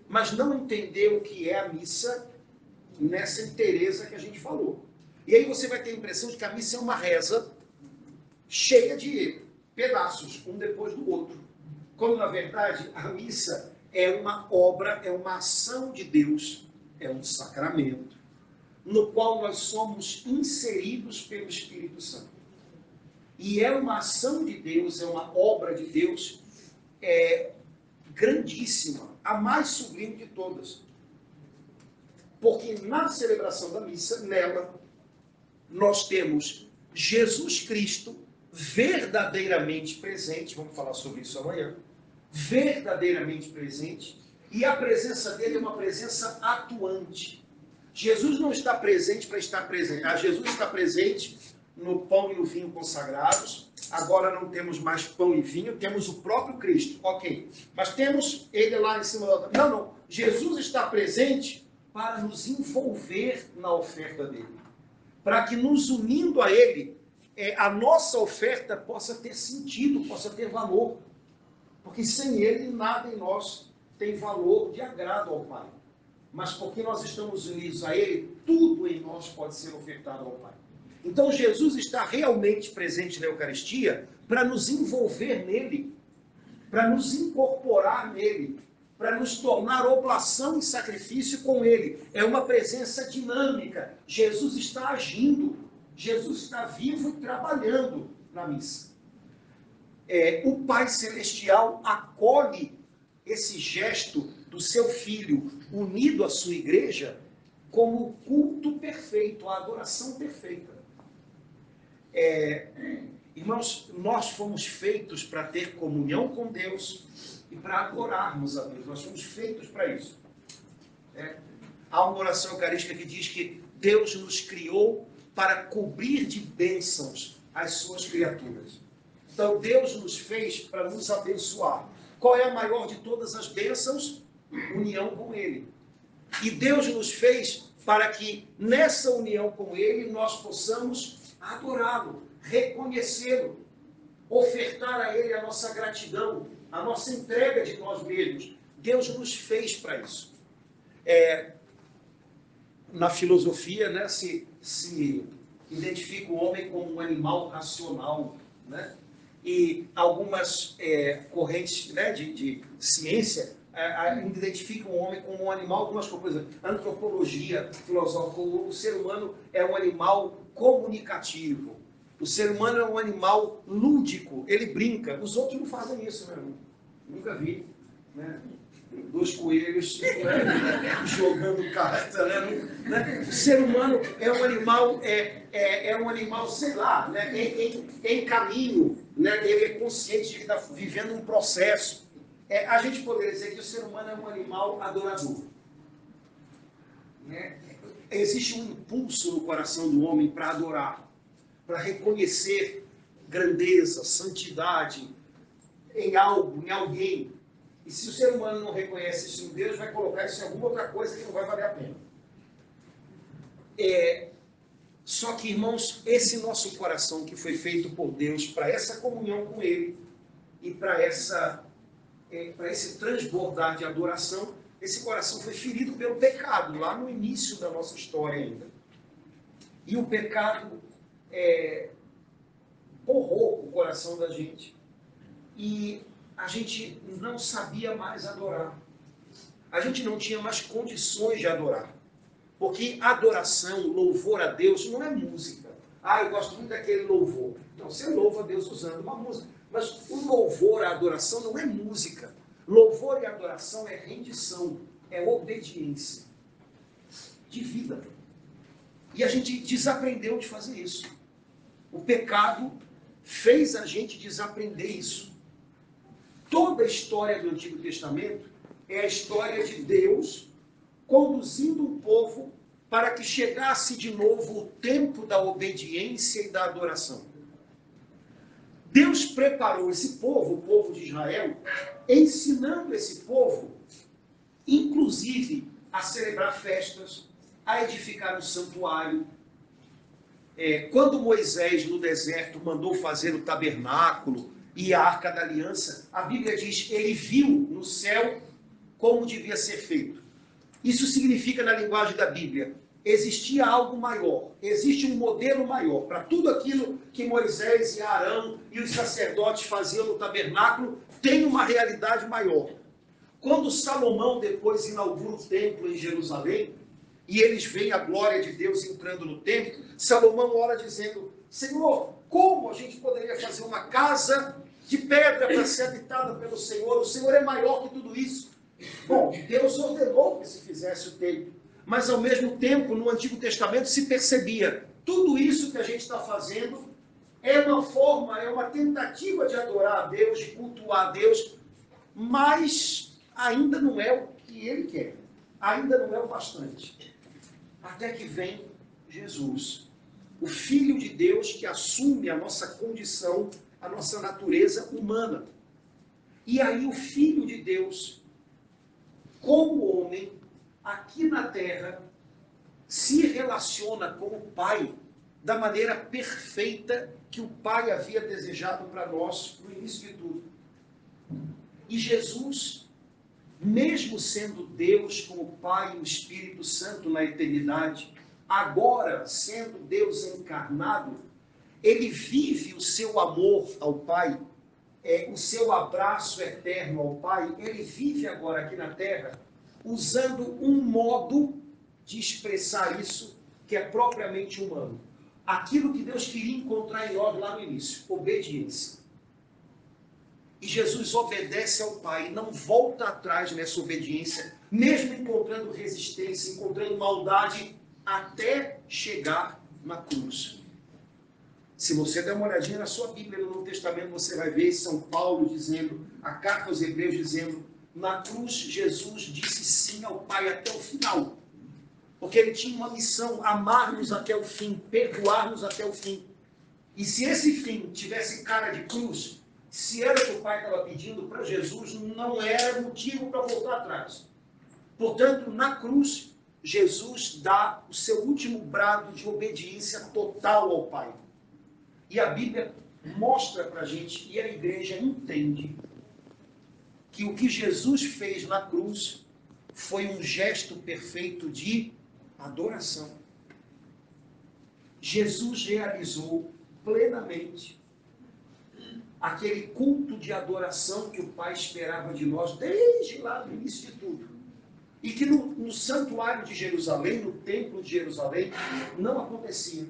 mas não entender o que é a missa nessa inteireza que a gente falou. E aí você vai ter a impressão de que a missa é uma reza cheia de pedaços, um depois do outro. Quando, na verdade, a missa é uma obra, é uma ação de Deus, é um sacramento no qual nós somos inseridos pelo Espírito Santo. E é uma ação de Deus, é uma obra de Deus é, grandíssima, a mais sublime de todas. Porque na celebração da missa, nela, nós temos Jesus Cristo verdadeiramente presente, vamos falar sobre isso amanhã, verdadeiramente presente, e a presença dele é uma presença atuante. Jesus não está presente para estar presente. Ah, Jesus está presente no pão e no vinho consagrados. Agora não temos mais pão e vinho, temos o próprio Cristo. Ok. Mas temos ele lá em cima da. Não, não. Jesus está presente para nos envolver na oferta dele. Para que nos unindo a ele, é, a nossa oferta possa ter sentido, possa ter valor. Porque sem ele, nada em nós tem valor de agrado ao Pai mas porque nós estamos unidos a Ele, tudo em nós pode ser ofertado ao Pai. Então Jesus está realmente presente na Eucaristia para nos envolver nele, para nos incorporar nele, para nos tornar oblação e sacrifício com ele. É uma presença dinâmica. Jesus está agindo, Jesus está vivo e trabalhando na missa. É, o Pai Celestial acolhe esse gesto do seu filho unido à sua igreja como o culto perfeito, a adoração perfeita. É, irmãos, nós fomos feitos para ter comunhão com Deus e para adorarmos a Deus. Nós fomos feitos para isso. É, há uma oração eucarística que diz que Deus nos criou para cobrir de bênçãos as suas criaturas. Então Deus nos fez para nos abençoar. Qual é a maior de todas as bênçãos? união com Ele. E Deus nos fez para que nessa união com Ele nós possamos adorá-lo, reconhecê-lo, ofertar a Ele a nossa gratidão, a nossa entrega de nós mesmos. Deus nos fez para isso. É, na filosofia, né, se, se identifica o homem como um animal racional, né? E algumas é, correntes né, de, de ciência é, identifica o homem como um animal, algumas coisas. Antropologia filosófica, o ser humano é um animal comunicativo. O ser humano é um animal lúdico, ele brinca. Os outros não fazem isso, né? Nunca vi. Né? Dois coelhos né? [laughs] jogando carta. Né? O ser humano é um animal, é, é, é um animal, sei lá, né? em, em, em caminho. Né? Ele é consciente de que está vivendo um processo. É, a gente poderia dizer que o ser humano é um animal adorador. Né? Existe um impulso no coração do homem para adorar para reconhecer grandeza, santidade em algo, em alguém. E se o ser humano não reconhece isso em Deus, vai colocar isso em alguma outra coisa que não vai valer a pena. É, só que, irmãos, esse nosso coração que foi feito por Deus para essa comunhão com Ele e para essa é, para esse transbordar de adoração, esse coração foi ferido pelo pecado lá no início da nossa história ainda. E o pecado é, borrou o coração da gente. E a gente não sabia mais adorar. A gente não tinha mais condições de adorar. Porque adoração, louvor a Deus, não é música. Ah, eu gosto muito daquele louvor. Não, você louva a Deus usando uma música. Mas o louvor, a adoração, não é música. Louvor e adoração é rendição, é obediência de vida. E a gente desaprendeu de fazer isso. O pecado fez a gente desaprender isso. Toda a história do Antigo Testamento é a história de Deus conduzindo o povo para que chegasse de novo o tempo da obediência e da adoração. Deus preparou esse povo, o povo de Israel, ensinando esse povo, inclusive, a celebrar festas, a edificar um santuário, é, quando Moisés no deserto mandou fazer o tabernáculo e a arca da aliança, a Bíblia diz ele viu no céu como devia ser feito. Isso significa, na linguagem da Bíblia, existia algo maior, existe um modelo maior para tudo aquilo que Moisés e Arão e os sacerdotes faziam no tabernáculo, tem uma realidade maior. Quando Salomão depois inaugura o templo em Jerusalém, e eles veem a glória de Deus entrando no templo, Salomão ora dizendo: Senhor, como a gente poderia fazer uma casa de pedra para ser habitada pelo Senhor? O Senhor é maior que tudo isso. Bom, Deus ordenou que se fizesse o templo, mas ao mesmo tempo, no Antigo Testamento se percebia: tudo isso que a gente está fazendo é uma forma, é uma tentativa de adorar a Deus, de cultuar a Deus, mas ainda não é o que Ele quer, ainda não é o bastante até que vem Jesus, o Filho de Deus que assume a nossa condição, a nossa natureza humana. E aí o Filho de Deus, como homem, aqui na terra, se relaciona com o Pai da maneira perfeita que o Pai havia desejado para nós no início de tudo. E Jesus mesmo sendo Deus com o Pai e o Espírito Santo na eternidade, agora sendo Deus encarnado, ele vive o seu amor ao Pai, é, o seu abraço eterno ao Pai, ele vive agora aqui na terra, usando um modo de expressar isso que é propriamente humano. Aquilo que Deus queria encontrar em nós lá no início, obediência. E Jesus obedece ao Pai, não volta atrás nessa obediência, mesmo encontrando resistência, encontrando maldade, até chegar na cruz. Se você der uma olhadinha na sua Bíblia, no Novo Testamento, você vai ver São Paulo dizendo, a carta aos Hebreus dizendo, na cruz Jesus disse sim ao Pai até o final. Porque ele tinha uma missão, amar-nos até o fim, perdoar-nos até o fim. E se esse fim tivesse cara de cruz, se era o que o pai estava pedindo para Jesus, não era motivo para voltar atrás. Portanto, na cruz, Jesus dá o seu último brado de obediência total ao Pai. E a Bíblia mostra para a gente, e a igreja entende, que o que Jesus fez na cruz foi um gesto perfeito de adoração. Jesus realizou plenamente aquele culto de adoração que o Pai esperava de nós desde lá no início de tudo. E que no, no santuário de Jerusalém, no templo de Jerusalém, não acontecia.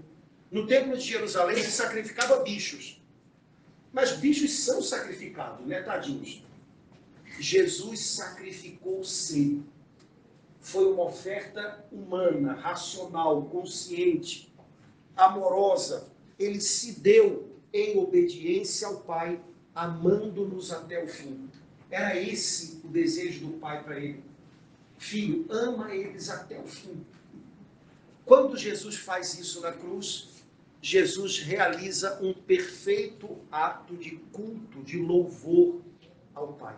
No templo de Jerusalém se sacrificava bichos. Mas bichos são sacrificados, né, tadinhos? Jesus sacrificou-se. Foi uma oferta humana, racional, consciente, amorosa. Ele se deu em obediência ao Pai, amando-nos até o fim. Era esse o desejo do Pai para ele. Filho, ama eles até o fim. Quando Jesus faz isso na cruz, Jesus realiza um perfeito ato de culto, de louvor ao Pai.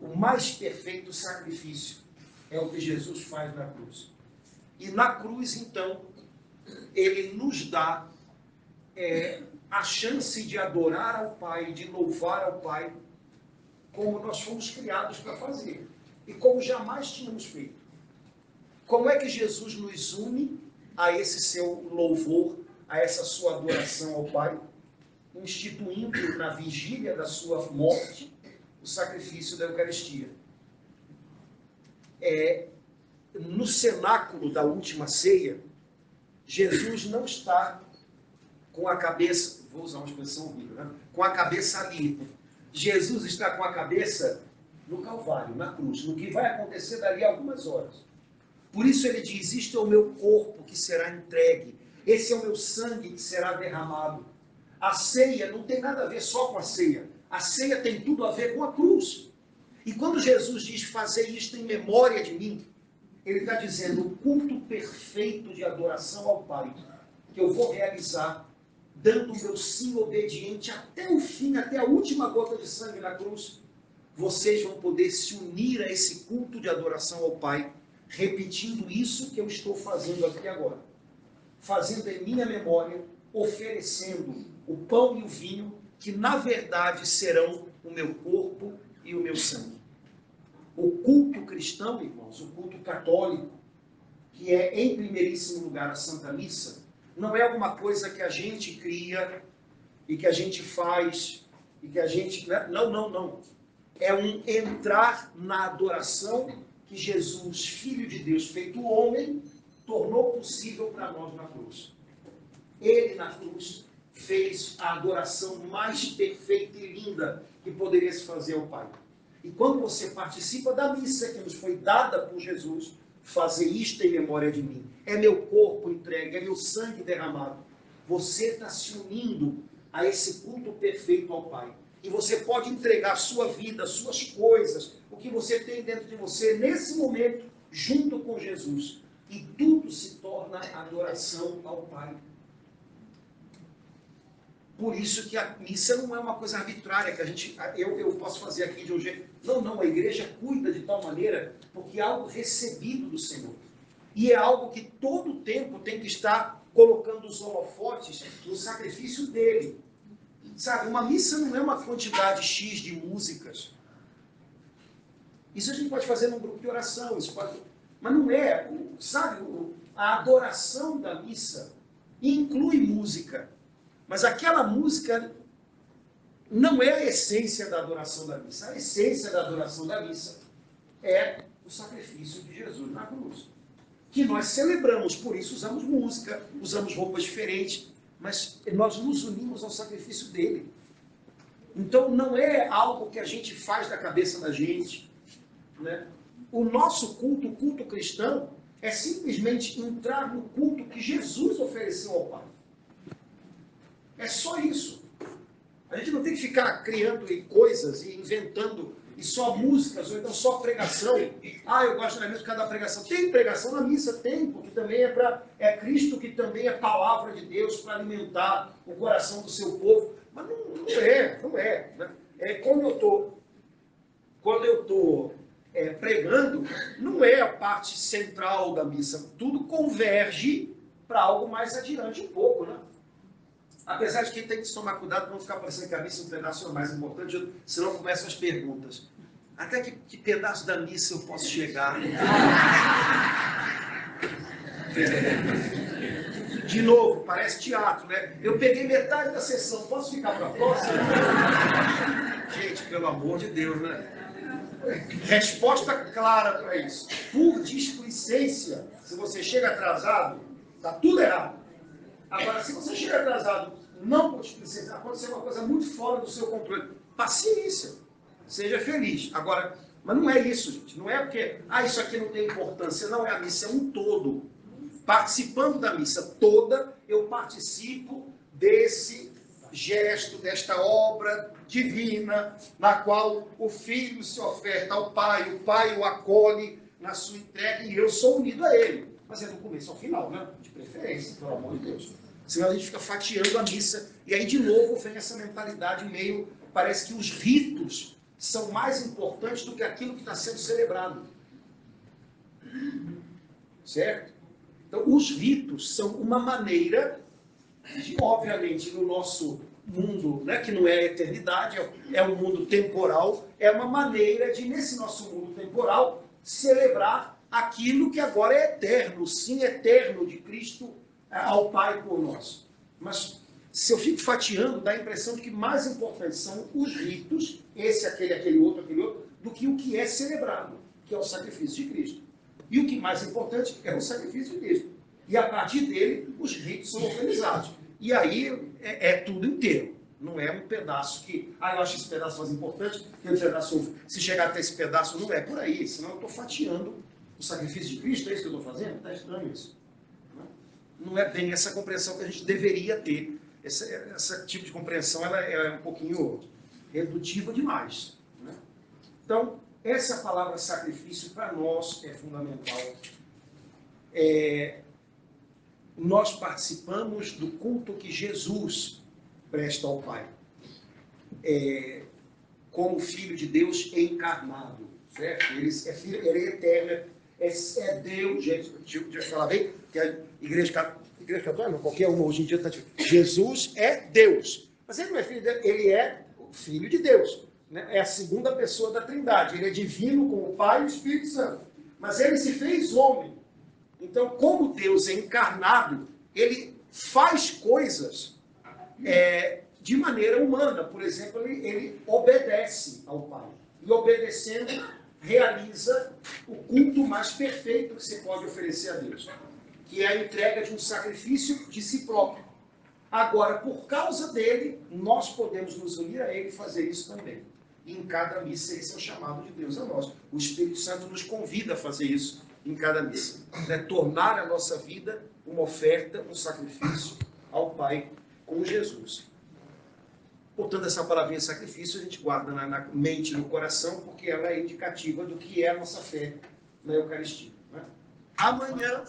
O mais perfeito sacrifício é o que Jesus faz na cruz. E na cruz, então, ele nos dá é, a chance de adorar ao Pai, de louvar ao Pai, como nós fomos criados para fazer e como jamais tínhamos feito. Como é que Jesus nos une a esse seu louvor, a essa sua adoração ao Pai, instituindo na vigília da sua morte o sacrifício da Eucaristia? É, no cenáculo da última ceia, Jesus não está com a cabeça, vou usar uma expressão horrível, né? com a cabeça ali. Jesus está com a cabeça no Calvário, na cruz, no que vai acontecer dali a algumas horas. Por isso ele diz: Isto é o meu corpo que será entregue, esse é o meu sangue que será derramado. A ceia não tem nada a ver só com a ceia, a ceia tem tudo a ver com a cruz. E quando Jesus diz fazer isto em memória de mim, ele está dizendo o culto perfeito de adoração ao Pai, que eu vou realizar, dando o meu sim obediente até o fim, até a última gota de sangue na cruz. Vocês vão poder se unir a esse culto de adoração ao Pai repetindo isso que eu estou fazendo aqui agora. Fazendo em minha memória, oferecendo o pão e o vinho, que na verdade serão o meu corpo e o meu sangue. O culto cristão, irmãos, o culto católico, que é em primeiríssimo lugar a Santa Missa, não é alguma coisa que a gente cria e que a gente faz e que a gente. Né? Não, não, não. É um entrar na adoração que Jesus, Filho de Deus, feito homem, tornou possível para nós na cruz. Ele na cruz fez a adoração mais perfeita e linda que poderia se fazer ao Pai. E quando você participa da missa que nos foi dada por Jesus, fazer isto em memória de mim. É meu corpo entregue, é meu sangue derramado. Você está se unindo a esse culto perfeito ao Pai. E você pode entregar sua vida, suas coisas, o que você tem dentro de você nesse momento, junto com Jesus. E tudo se torna adoração ao Pai. Por isso que a missa não é uma coisa arbitrária que a gente, eu, eu posso fazer aqui de um jeito. Não, não, a igreja cuida de tal maneira porque é algo recebido do Senhor. E é algo que todo tempo tem que estar colocando os holofotes no sacrifício dele. Sabe, uma missa não é uma quantidade X de músicas. Isso a gente pode fazer num grupo de oração, isso pode... mas não é, sabe, a adoração da missa inclui música, mas aquela música não é a essência da adoração da missa. A essência da adoração da missa é o sacrifício de Jesus na cruz, que nós celebramos, por isso usamos música, usamos roupas diferentes, mas nós nos unimos ao sacrifício dele. Então não é algo que a gente faz da cabeça da gente. Né? O nosso culto, o culto cristão, é simplesmente entrar no culto que Jesus ofereceu ao Pai. É só isso. A gente não tem que ficar criando coisas e inventando e só músicas, ou então só pregação. Ah, eu gosto da missa por causa da pregação. Tem pregação na missa? Tem, porque também é para. É Cristo que também é palavra de Deus para alimentar o coração do seu povo. Mas não, não é, não é. Né? é quando eu estou. Quando eu estou é, pregando, não é a parte central da missa. Tudo converge para algo mais adiante um pouco, né? Apesar de que tem que tomar cuidado para não ficar parecendo que a missa é um pedaço mais importante, senão começam as perguntas. Até que, que pedaço da missa eu posso chegar? [laughs] De novo, parece teatro, né? Eu peguei metade da sessão, posso ficar para a próxima? Gente, pelo amor de Deus, né? Resposta clara para isso. Por displicência, se você chega atrasado, está tudo errado. Agora, se você chega atrasado, não por displicência, aconteceu uma coisa muito fora do seu controle. Paciência. Seja feliz. Agora, mas não é isso, gente. Não é porque, ah, isso aqui não tem importância. Não, é a missa, é um todo. Participando da missa toda, eu participo desse gesto, desta obra divina, na qual o filho se oferta ao pai, o pai o acolhe na sua entrega e eu sou unido a ele. Mas é do começo ao final, né? De preferência, pelo amor de Deus. Senão a gente fica fatiando a missa. E aí, de novo, vem essa mentalidade meio. Parece que os ritos são mais importantes do que aquilo que está sendo celebrado. Certo? Então, os ritos são uma maneira de, obviamente, no nosso mundo, né, que não é a eternidade, é um mundo temporal, é uma maneira de, nesse nosso mundo temporal, celebrar aquilo que agora é eterno, o sim eterno de Cristo é, ao Pai por nós. Mas se eu fico fatiando, dá a impressão de que mais importantes são os ritos, esse, aquele, aquele outro, aquele outro, do que o que é celebrado, que é o sacrifício de Cristo. E o que mais importante é o sacrifício de Cristo. E a partir dele, os ritos são organizados. E aí é, é, tudo inteiro. Não é um pedaço que, ah, eu acho esse pedaço mais importante, que um pedaço, se chegar até esse pedaço, não é por aí, senão eu estou fatiando o sacrifício de Cristo, é isso que eu estou fazendo? Está estranho isso. Não é bem essa compreensão que a gente deveria ter. Esse, esse tipo de compreensão ela, ela é um pouquinho redutiva demais. Né? Então, essa palavra sacrifício para nós é fundamental. É, nós participamos do culto que Jesus presta ao Pai, é, como Filho de Deus encarnado, certo? Ele é, filho, ele é eterno, é, Deus, gente, deixa eu que a igreja, igreja católica, qualquer uma hoje em dia está dizendo, Jesus é Deus, mas ele não é filho de Deus, ele é o Filho de Deus, né? é a segunda pessoa da Trindade, ele é divino com o Pai e o Espírito Santo, mas ele se fez homem, então, como Deus é encarnado, ele faz coisas é, de maneira humana. Por exemplo, ele, ele obedece ao Pai. E obedecendo, realiza o culto mais perfeito que se pode oferecer a Deus, que é a entrega de um sacrifício de si próprio. Agora, por causa dele, nós podemos nos unir a ele e fazer isso também. E em cada missa, esse é o chamado de Deus a nós. O Espírito Santo nos convida a fazer isso em cada missa. Né? Tornar a nossa vida uma oferta, um sacrifício ao Pai com Jesus. Portanto, essa palavrinha sacrifício a gente guarda na, na mente no coração, porque ela é indicativa do que é a nossa fé na Eucaristia. Né? Amanhã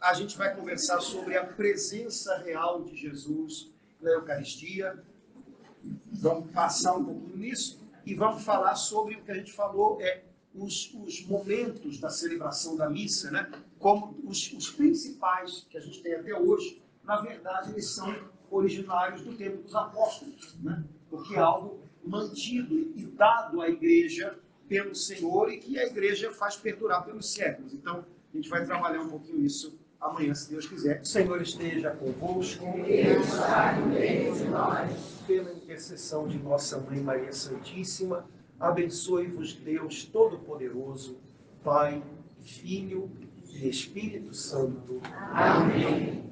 a gente vai conversar sobre a presença real de Jesus na Eucaristia. Vamos passar um pouquinho nisso e vamos falar sobre o que a gente falou, é os, os momentos da celebração da missa, né, como os, os principais que a gente tem até hoje, na verdade, eles são originários do tempo dos apóstolos, né? porque é algo mantido e dado à igreja pelo Senhor e que a igreja faz perdurar pelos séculos. Então, a gente vai trabalhar um pouquinho isso amanhã, se Deus quiser. O Senhor esteja convosco. Deus está no meio de nós. Pela intercessão de nossa Mãe Maria Santíssima, Abençoe-vos Deus Todo-Poderoso, Pai, Filho e Espírito Santo. Amém.